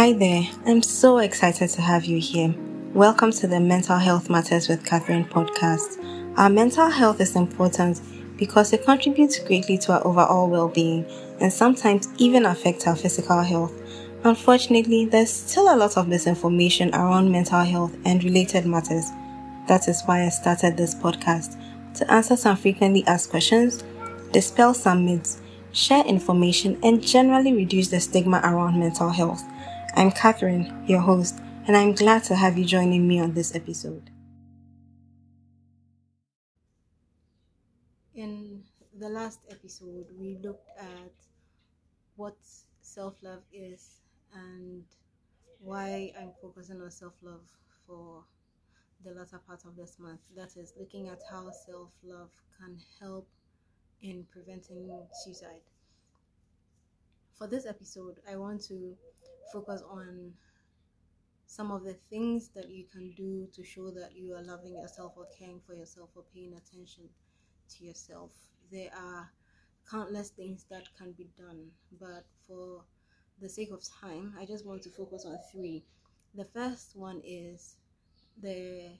Hi there, I'm so excited to have you here. Welcome to the Mental Health Matters with Catherine podcast. Our mental health is important because it contributes greatly to our overall well being and sometimes even affects our physical health. Unfortunately, there's still a lot of misinformation around mental health and related matters. That is why I started this podcast to answer some frequently asked questions, dispel some myths, share information, and generally reduce the stigma around mental health. I'm Catherine, your host, and I'm glad to have you joining me on this episode. In the last episode, we looked at what self love is and why I'm focusing on self love for the latter part of this month. That is looking at how self love can help in preventing suicide. For this episode, I want to focus on some of the things that you can do to show that you are loving yourself or caring for yourself or paying attention to yourself. There are countless things that can be done, but for the sake of time, I just want to focus on three. The first one is the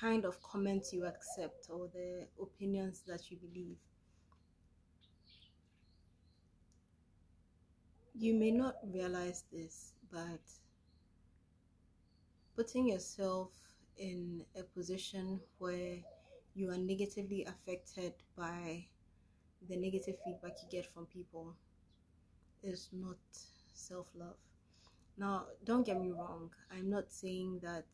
kind of comments you accept or the opinions that you believe. You may not realize this, but putting yourself in a position where you are negatively affected by the negative feedback you get from people is not self love. Now, don't get me wrong, I'm not saying that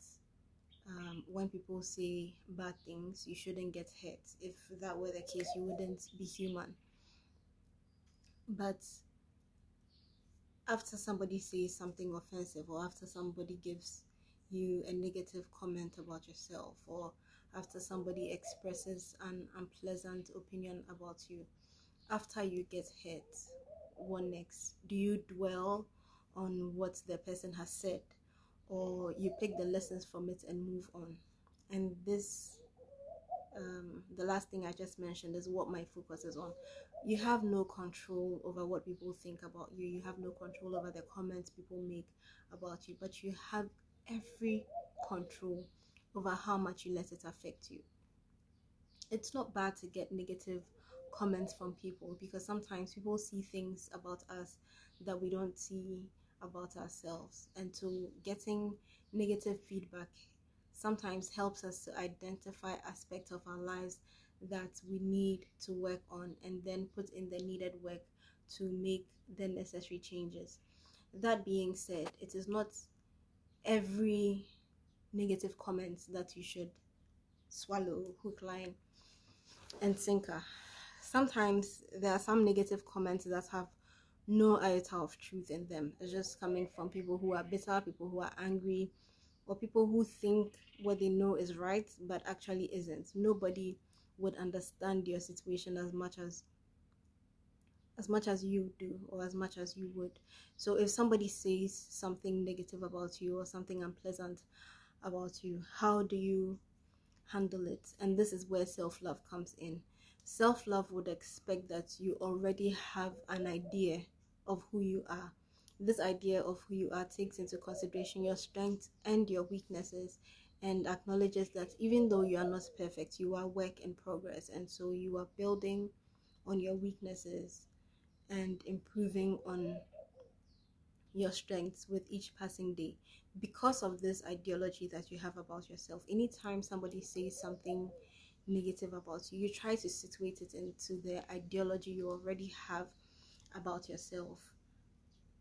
um, when people say bad things, you shouldn't get hurt. If that were the case, you wouldn't be human. But after somebody says something offensive, or after somebody gives you a negative comment about yourself, or after somebody expresses an unpleasant opinion about you, after you get hurt, what next? Do you dwell on what the person has said, or you pick the lessons from it and move on? And this, um, the last thing I just mentioned, is what my focus is on. You have no control over what people think about you, you have no control over the comments people make about you, but you have every control over how much you let it affect you. It's not bad to get negative comments from people because sometimes people see things about us that we don't see about ourselves and to getting negative feedback sometimes helps us to identify aspects of our lives that we need to work on and then put in the needed work to make the necessary changes that being said it is not every negative comment that you should swallow hook line and sinker sometimes there are some negative comments that have no iota of truth in them. It's just coming from people who are bitter, people who are angry, or people who think what they know is right but actually isn't. Nobody would understand your situation as much as as much as you do or as much as you would. So if somebody says something negative about you or something unpleasant about you, how do you handle it? And this is where self-love comes in self love would expect that you already have an idea of who you are. This idea of who you are takes into consideration your strengths and your weaknesses and acknowledges that even though you are not perfect, you are work in progress, and so you are building on your weaknesses and improving on your strengths with each passing day because of this ideology that you have about yourself. Anytime somebody says something negative about you. You try to situate it into the ideology you already have about yourself.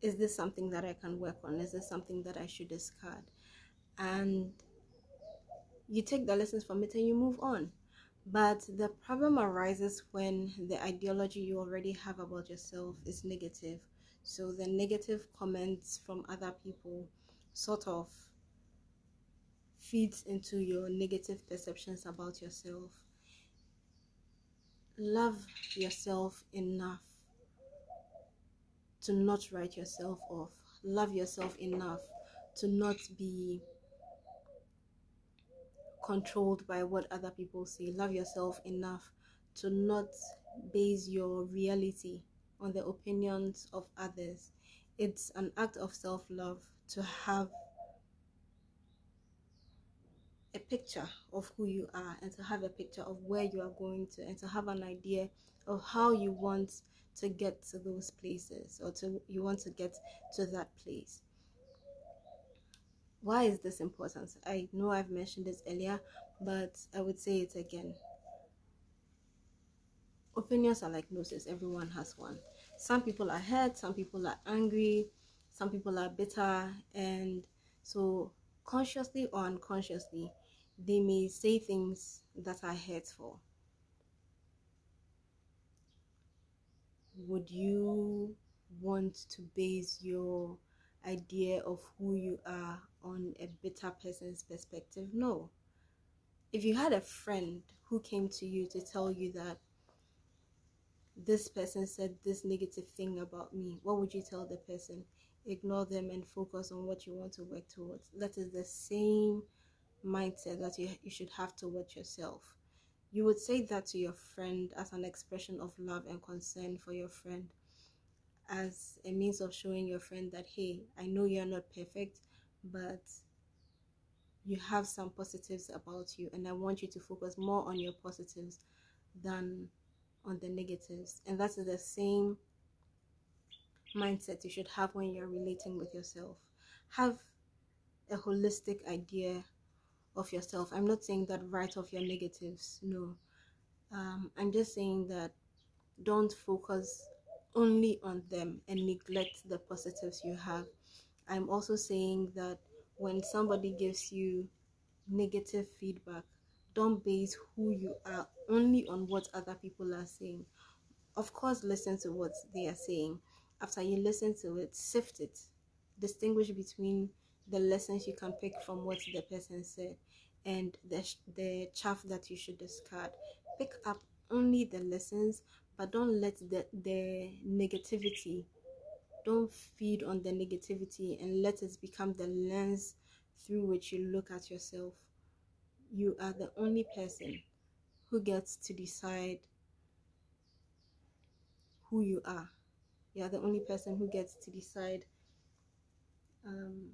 Is this something that I can work on? Is this something that I should discard? And you take the lessons from it and you move on. But the problem arises when the ideology you already have about yourself is negative. So the negative comments from other people sort of feeds into your negative perceptions about yourself. Love yourself enough to not write yourself off. Love yourself enough to not be controlled by what other people say. Love yourself enough to not base your reality on the opinions of others. it's an act of self love to have a picture of who you are and to have a picture of where you are going to and to have an idea of how you want to get to those places or to you want to get to that place. Why is this important? I know i've mentioned this earlier but i would say it again. Opinions are like noses. Everyone has one. Some people are hurt some people are angry some people are bitter and so consciously or unconsciously they may say things that are hurtful would you want to base your idea of who you are on a bitter person's perspective no if you had a friend who came to you to tell you that this person said this negative thing about me, what would you tell the person? Ignore them and focus on what you want to work towards. That is the same mindset that you, you should have towards yourself. You would say that to your friend as an expression of love and concern for your friend, as a means of showing your friend that, hey, I know you're not perfect, but you have some positives about you, and I want you to focus more on your positives than on the negatives. And that's the same mindset you should have when you're relating with yourself. Have a holistic idea of yourself. I'm not saying that write off your negatives, no. Um, I'm just saying that don't focus only on them and neglect the positives you have. I'm also saying that when somebody gives you negative feedback, don't base who you are only on what other people are saying. Of course, listen to what they are saying. After you listen to it, sift it. Distinguish between the lessons you can pick from what the person said and the, the chaff that you should discard. Pick up only the lessons, but don't let the, the negativity, don't feed on the negativity and let it become the lens through which you look at yourself you are the only person who gets to decide who you are. You are the only person who gets to decide um,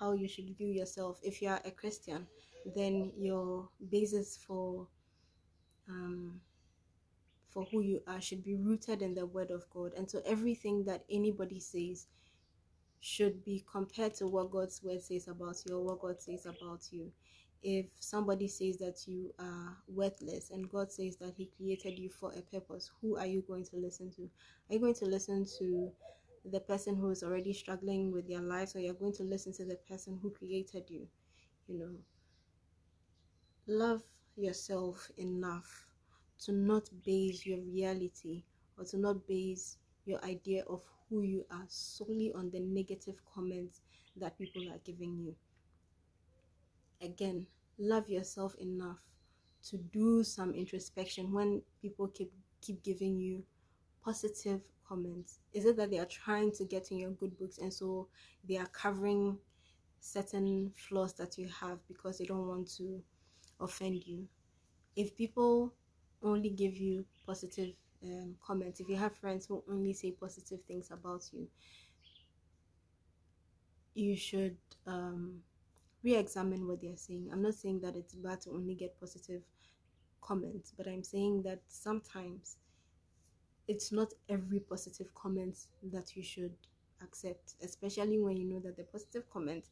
how you should view yourself. If you are a Christian, then your basis for um, for who you are should be rooted in the Word of God, and so everything that anybody says should be compared to what God's Word says about you or what God says about you if somebody says that you are worthless and God says that He created you for a purpose, who are you going to listen to? Are you going to listen to the person who is already struggling with their lives, or you're going to listen to the person who created you? You know, love yourself enough to not base your reality or to not base your idea of who you are solely on the negative comments that people are giving you again love yourself enough to do some introspection when people keep keep giving you positive comments? Is it that they are trying to get in your good books and so they are covering certain flaws that you have because they don't want to offend you? If people only give you positive um, comments if you have friends who only say positive things about you you should um, re-examine what they're saying. I'm not saying that it's bad to only get positive comments but i'm saying that sometimes it's not every positive comment that you should accept especially when you know that the positive comment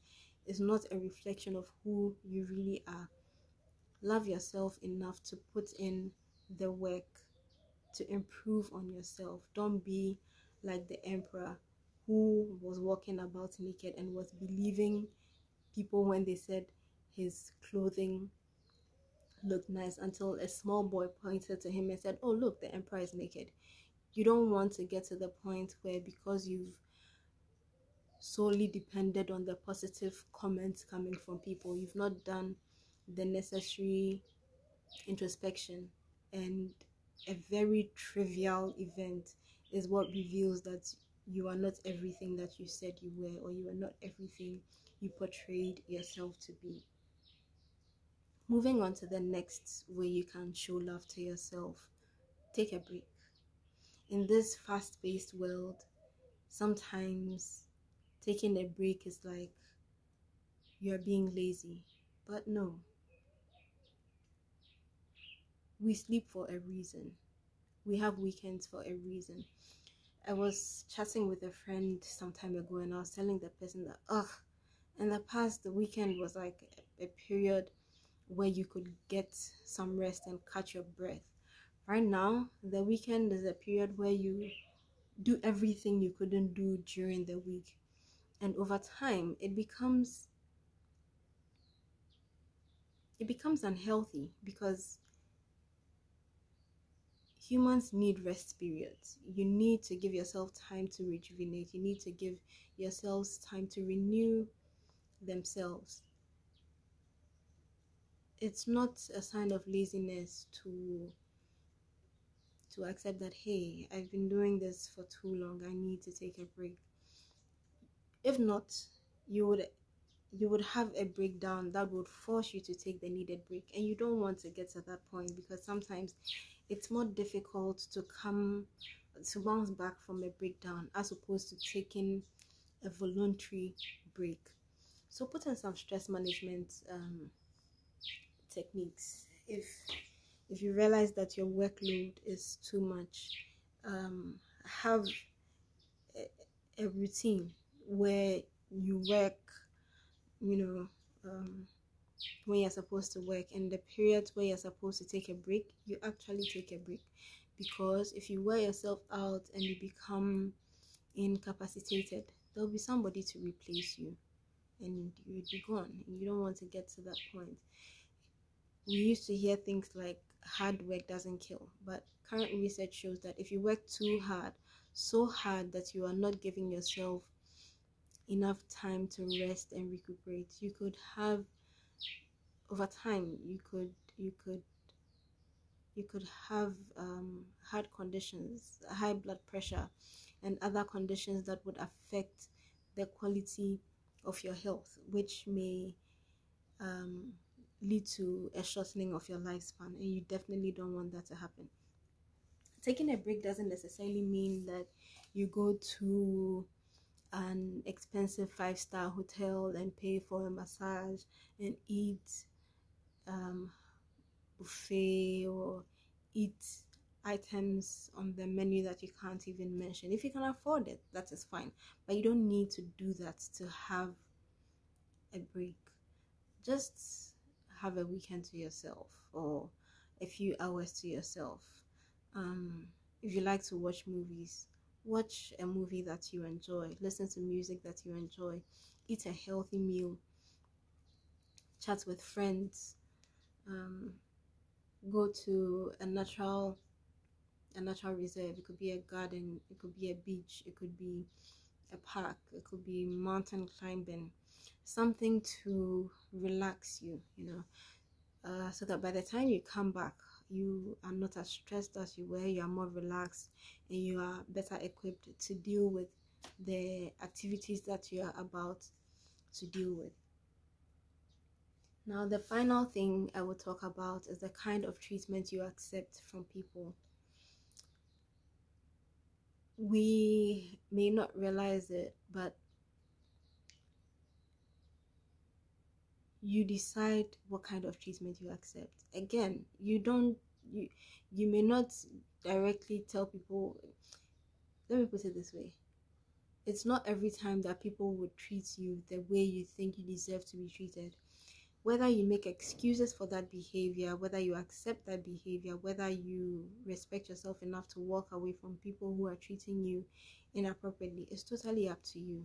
is not a reflection of who you really are love yourself enough to put in the work to improve on yourself don't be like the emperor who was walking about naked and was believing people when they said his clothing looked nice until a small boy pointed to him and said, Oh, look, the emperor is naked. You don't want to get to the point where because you've solely depended on the positive comments coming from people, you've not done the necessary introspection and a very trivial event is what reveals that you are not everything that you said you were or you are not everything you portrayed yourself to be. Moving on to the next way you can show love to yourself, take a break. In this fast paced world, sometimes taking a break is like you're being lazy. But no. We sleep for a reason. We have weekends for a reason. I was chatting with a friend some time ago and I was telling the person that, ugh, in the past, the weekend was like a, a period where you could get some rest and catch your breath. Right now, the weekend is a period where you do everything you couldn't do during the week. And over time, it becomes it becomes unhealthy because humans need rest periods. You need to give yourself time to rejuvenate. You need to give yourselves time to renew themselves. It's not a sign of laziness to to accept that hey, I've been doing this for too long. I need to take a break. If not, you would you would have a breakdown that would force you to take the needed break and you don't want to get to that point because sometimes it's more difficult to come to bounce back from a breakdown as opposed to taking a voluntary break so put in some stress management um, techniques if if you realize that your workload is too much um, have a, a routine where you work you know, um, when you're supposed to work and the periods where you're supposed to take a break, you actually take a break. Because if you wear yourself out and you become incapacitated, there'll be somebody to replace you and you'd be gone. And you don't want to get to that point. We used to hear things like hard work doesn't kill, but current research shows that if you work too hard, so hard that you are not giving yourself enough time to rest and recuperate you could have over time you could you could you could have um, heart conditions high blood pressure and other conditions that would affect the quality of your health which may um, lead to a shortening of your lifespan and you definitely don't want that to happen taking a break doesn't necessarily mean that you go to an expensive five star hotel and pay for a massage and eat um, buffet or eat items on the menu that you can't even mention. If you can afford it, that is fine. But you don't need to do that to have a break. Just have a weekend to yourself or a few hours to yourself. Um, if you like to watch movies, watch a movie that you enjoy, listen to music that you enjoy, eat a healthy meal, chat with friends, um, go to a natural a natural reserve. It could be a garden, it could be a beach, it could be a park, it could be mountain climbing, something to relax you, you know, uh, so that by the time you come back you are not as stressed as you were, you are more relaxed, and you are better equipped to deal with the activities that you are about to deal with. Now, the final thing I will talk about is the kind of treatment you accept from people. We may not realize it, but you decide what kind of treatment you accept. Again you don't you you may not directly tell people let me put it this way. It's not every time that people would treat you the way you think you deserve to be treated whether you make excuses for that behavior whether you accept that behavior whether you respect yourself enough to walk away from people who are treating you inappropriately it's totally up to you.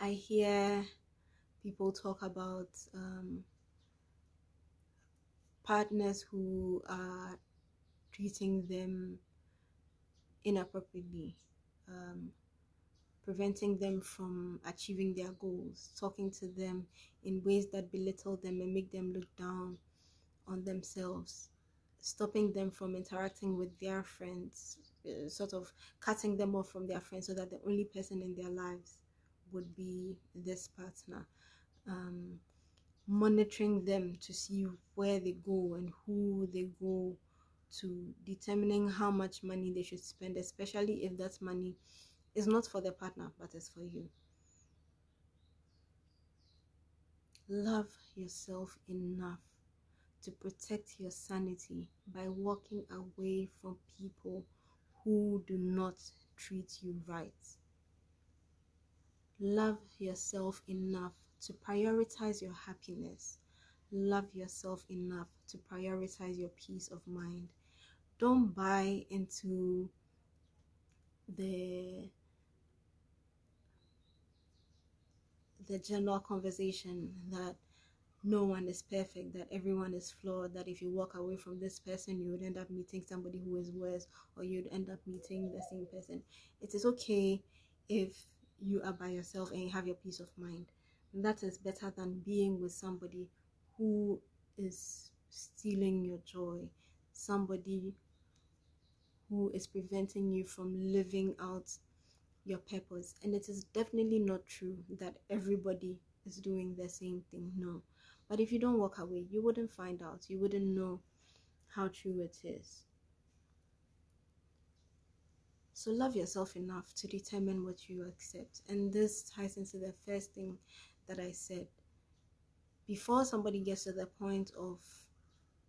I hear people talk about um, partners who are treating them inappropriately, um, preventing them from achieving their goals, talking to them in ways that belittle them and make them look down on themselves, stopping them from interacting with their friends, uh, sort of cutting them off from their friends so that the only person in their lives would be this partner. Um, monitoring them to see where they go and who they go to, determining how much money they should spend, especially if that money It's not for the partner, but it's for you. Love yourself enough to protect your sanity by walking away from people who do not treat you right. Love yourself enough to prioritize your happiness. Love yourself enough to prioritize your peace of mind. Don't buy into the the general conversation that no one is perfect, that everyone is flawed, that if you walk away from this person, you would end up meeting somebody who is worse, or you'd end up meeting the same person. It is okay if you are by yourself and you have your peace of mind. That is better than being with somebody who is stealing your joy, somebody who is preventing you from living out your purpose. And it is definitely not true that everybody is doing the same thing. No. But if you don't walk away, you wouldn't find out. You wouldn't know how true it is. So love yourself enough to determine what you accept. And this ties into the first thing that I said. Before somebody gets to the point of,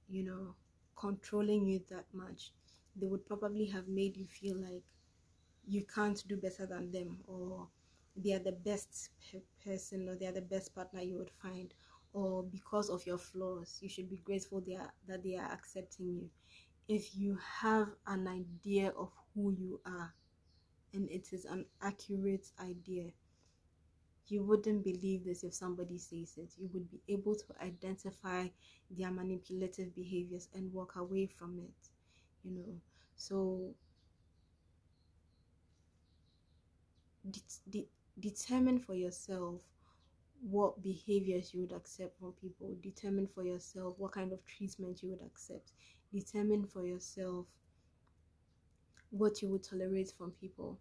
you know, controlling you that much, they would probably have made you feel like you can't do better than them or they are the best person or they are the best partner you would find or because of your flaws you should be grateful they are, that they are accepting you. If you have an idea of who you are and it is an accurate idea you wouldn't believe this if somebody says it. You would be able to identify their manipulative behaviors and walk away from it you know. So de- de- determine for yourself what behaviors you would accept from people determine for yourself what kind of treatment you would accept determine for yourself what you would tolerate from people.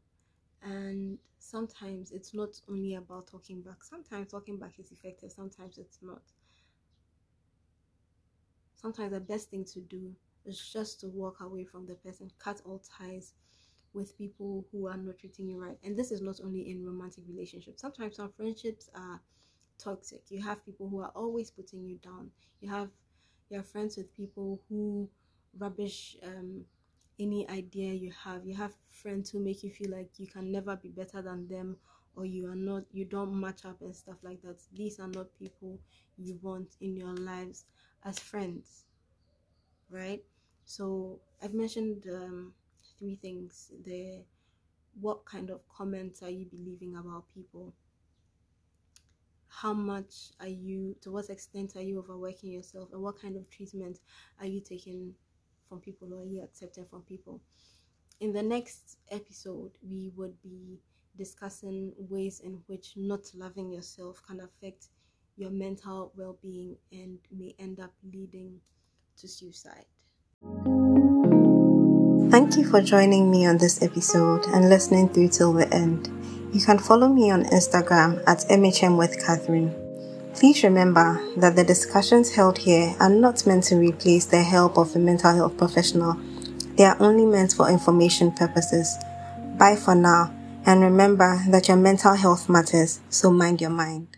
And sometimes it's not only about talking back sometimes talking back is effective sometimes it's not. Sometimes the best thing to do is just to walk away from the person cut all ties with people who are not treating you right. And this is not only in romantic relationships. Sometimes our friendships are toxic. You have people who are always putting you down. You have you're friends with people who rubbish um, any idea you have. You have friends who make you feel like you can never be better than them or you are not you don't match up and stuff like that. These are not people you want in your lives as friends. Right? So I've mentioned um, three things there. What kind of comments are you believing about people? How much are you to what extent are you overworking yourself? And what kind of treatment are you taking from people or are you accepting from people? In the next episode we would be discussing ways in which not loving yourself can affect your mental well-being and may end up leading to suicide Thank you for joining me on this episode and listening through till the end. You can follow me on Instagram at MHM with Catherine. Please remember that the discussions held here are not meant to replace the help of a mental health professional. They are only meant for information purposes. Bye for now, and remember that your mental health matters, so mind your mind.